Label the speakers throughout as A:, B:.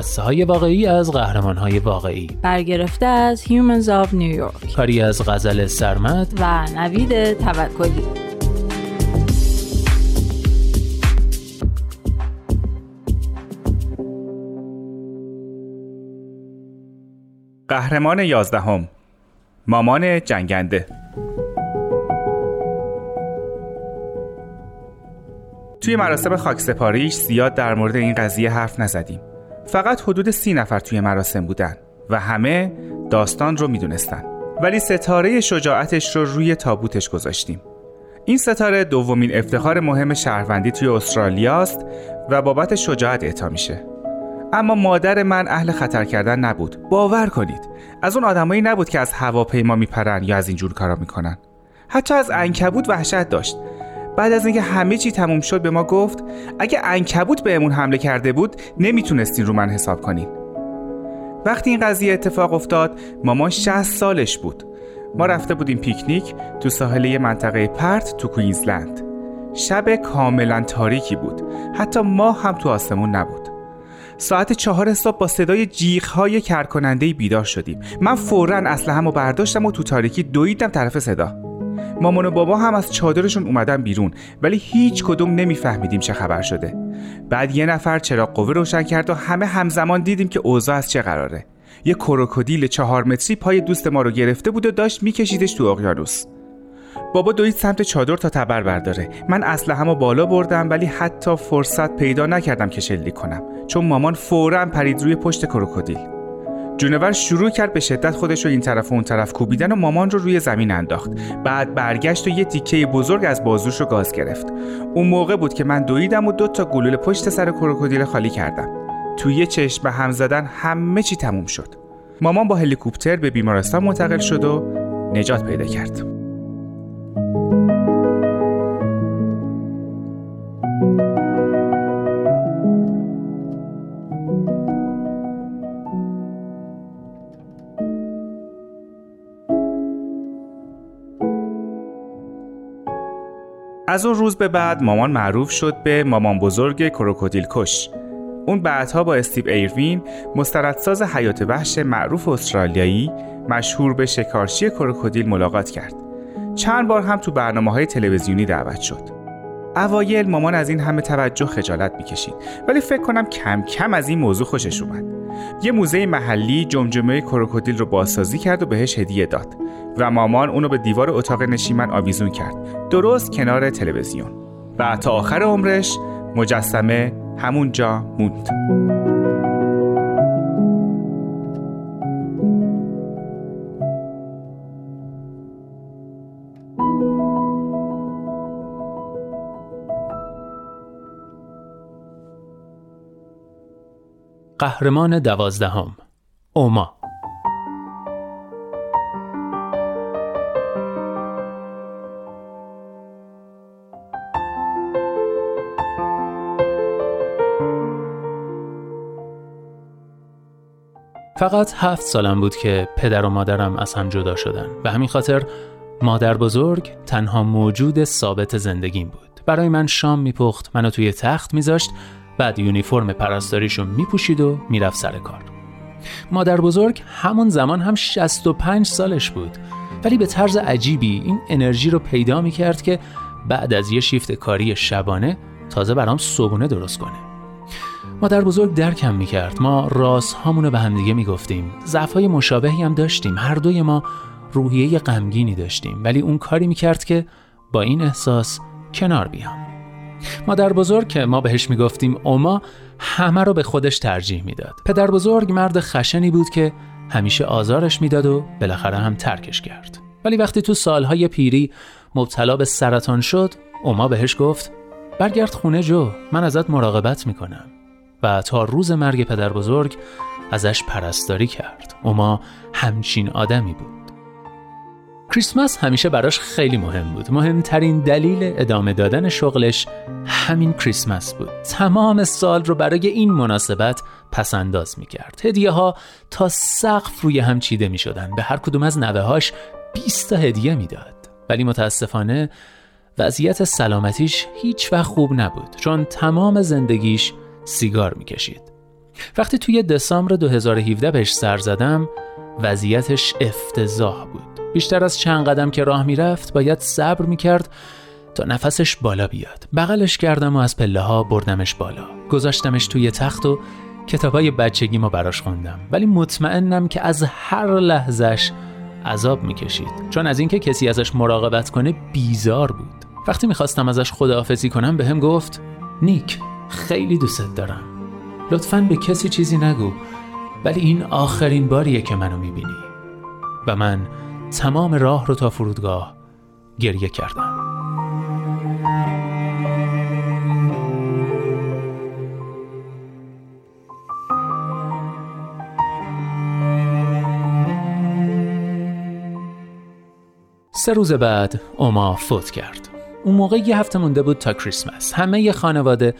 A: قصه های واقعی از قهرمان های واقعی.
B: برگرفته از Humans of New York.
A: کاری از غزل سرمد
B: و نوید توکلی.
C: قهرمان یازدهم. مامان جنگنده. توی مراسم خاکسپاریش زیاد در مورد این قضیه حرف نزدیم. فقط حدود سی نفر توی مراسم بودن و همه داستان رو می‌دونستن. ولی ستاره شجاعتش رو روی تابوتش گذاشتیم. این ستاره دومین افتخار مهم شهروندی توی استرالیاست و بابت شجاعت اعطا میشه. اما مادر من اهل خطر کردن نبود. باور کنید از اون آدمایی نبود که از هواپیما میپرن یا از اینجور کارا می‌کنن. حتی از انکبوت وحشت داشت. بعد از اینکه همه چی تموم شد به ما گفت اگه انکبوت بهمون حمله کرده بود نمی‌تونستین رو من حساب کنین. وقتی این قضیه اتفاق افتاد مامان 60 سالش بود. ما رفته بودیم پیکنیک تو ساحل منطقه پرت تو کوینزلند. شب کاملا تاریکی بود. حتی ماه هم تو آسمون نبود. ساعت چهار صبح با صدای جیغ های کرکننده بیدار شدیم. من فورا اسلحه‌مو برداشتم و تو تاریکی دویدم طرف صدا. مامان و بابا هم از چادرشون اومدن بیرون ولی هیچ کدوم نمیفهمیدیم چه خبر شده. بعد یه نفر چراغ قوه روشن کرد و همه همزمان دیدیم که اوضاع از چه قراره. یه کروکودیل چهار متری پای دوست ما رو گرفته بود و داشت میکشیدش تو اقیانوس. بابا دوید سمت چادر تا تبر برداره. من همو بالا بردم ولی حتی فرصت پیدا نکردم که شلیک کنم چون مامان فورا پرید روی پشت کروکودیل. جونور شروع کرد به شدت خودش رو این طرف و اون طرف کوبیدن و مامان رو روی زمین انداخت. بعد برگشت و یه تیکه بزرگ از بازوش رو گاز گرفت. اون موقع بود که من دویدم و دو تا گلوله پشت سر کروکودیل خالی کردم. توی چشم به هم زدن همه چی تموم شد. مامان با هلیکوپتر به بیمارستان منتقل شد و نجات پیدا کرد. از اون روز به بعد مامان معروف شد به مامان بزرگ کروکودیل کش. اون بعدها با استیو ایروین مستردساز حیات وحش معروف استرالیایی مشهور به شکارچی کروکودیل ملاقات کرد. چند بار هم تو برنامه های تلویزیونی دعوت شد. اوایل مامان از این همه توجه خجالت می‌کشید ولی فکر کنم کم کم از این موضوع خوشش اومد. یه موزه محلی جمجمه کروکودیل رو بازسازی کرد و بهش هدیه داد و مامان اونو به دیوار اتاق نشیمن آویزون کرد. درست کنار تلویزیون. و تا آخر عمرش مجسمه همونجا موند.
A: قهرمان دوازدهم اوما. فقط هفت سالم بود که پدر و مادرم از هم جدا شدن. و همین خاطر مادر بزرگ تنها موجود ثابت زندگیم بود. برای من شام میپخت منو توی تخت میذاشت بعد یونیفرم پرستاریشو میپوشید و می‌رفت سر کار. مادر بزرگ همون زمان هم 65 سالش بود. ولی به طرز عجیبی این انرژی رو پیدا می‌کرد که بعد از یه شیفت کاری شبانه تازه برام صبونه درست کنه. مادر بزرگ درکم می‌کرد. ما راست هامونو به همدیگه می‌گفتیم. ضعف های مشابهی هم داشتیم. هر دوی ما روحیه غمگینی داشتیم. ولی اون کاری می‌کرد که با این احساس کنار بیام. مادر بزرگ که ما بهش می‌گفتیم اوما همه رو به خودش ترجیح می‌داد. پدر بزرگ مرد خشنی بود که همیشه آزارش می‌داد و بالاخره هم ترکش کرد. ولی وقتی تو سالهای پیری مبتلا به سرطان شد اوما بهش گفت برگرد خونه جو من ازت مراقبت می‌کنم. و تا روز مرگ پدر بزرگ ازش پرستاری کرد. اوما همچین آدمی بود. کریسمس همیشه براش خیلی مهم بود. مهمترین دلیل ادامه دادن شغلش همین کریسمس بود. تمام سال رو برای این مناسبت پسنداز می کرد هدیه ها تا سقف روی هم چیده می شدن به هر کدوم از نوه هاش 20 تا هدیه می‌داد. ولی متاسفانه وضعیت سلامتیش هیچ وقت خوب نبود. چون تمام زندگیش سیگار می‌کشید. وقتی توی دسامبر 2017 بهش سر زدم وضعیتش افتضاح بود. بیشتر از چند قدم که راه می‌رفت باید صبر می‌کرد تا نفسش بالا بیاد. بغلش کردم و از پله ها بردمش بالا. گذاشتمش توی تخت و کتابای بچگی ما براش خوندم. ولی مطمئنم که از هر لحظش عذاب می‌کشید چون از اینکه کسی ازش مراقبت کنه بیزار بود وقتی می‌خواستم ازش خداحافظی کنم به گفت نیک خیلی دوست دارم لطفا به کسی چیزی نگو ولی این آخرین باریه که منو می‌بینی و من تمام راه رو تا فرودگاه گریه کردم. سه روز بعد اوما فوت کرد. اون موقع یه هفته مونده بود تا کریسمس. همه ی خانواده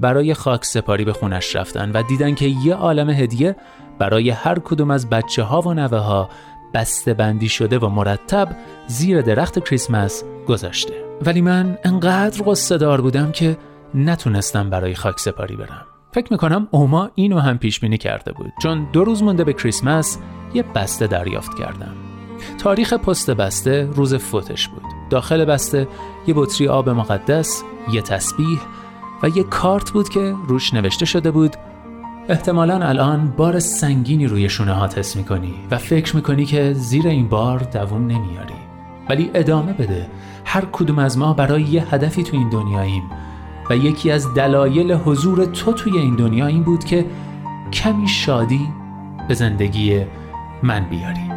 A: برای خاک سپاری به خونش رفتن و دیدن که یه عالم هدیه برای هر کدوم از بچه ها و نوه ها بسته بندی شده و مرتب زیر درخت کریسمس گذاشته. ولی من انقدر قصه دار بودم که نتونستم برای خاک سپاری برم. فکر می‌کنم اوما اینو هم پیش بینی کرده بود. چون دو روز مونده به کریسمس یه بسته دریافت کردم. تاریخ پست بسته روز فوتش بود. داخل بسته یه بطری آب مقدس یه تسبیح و یه کارت بود که روش نوشته شده بود احتمالا الان بار سنگینی روی شونه ها حس می‌کنی و فکر می‌کنی که زیر این بار دووم نمیاری. ولی ادامه بده. هر کدوم از ما برای یه هدفی تو این دنیاییم و یکی از دلایل حضور تو توی این دنیا این بود که کمی شادی به زندگی من بیاری.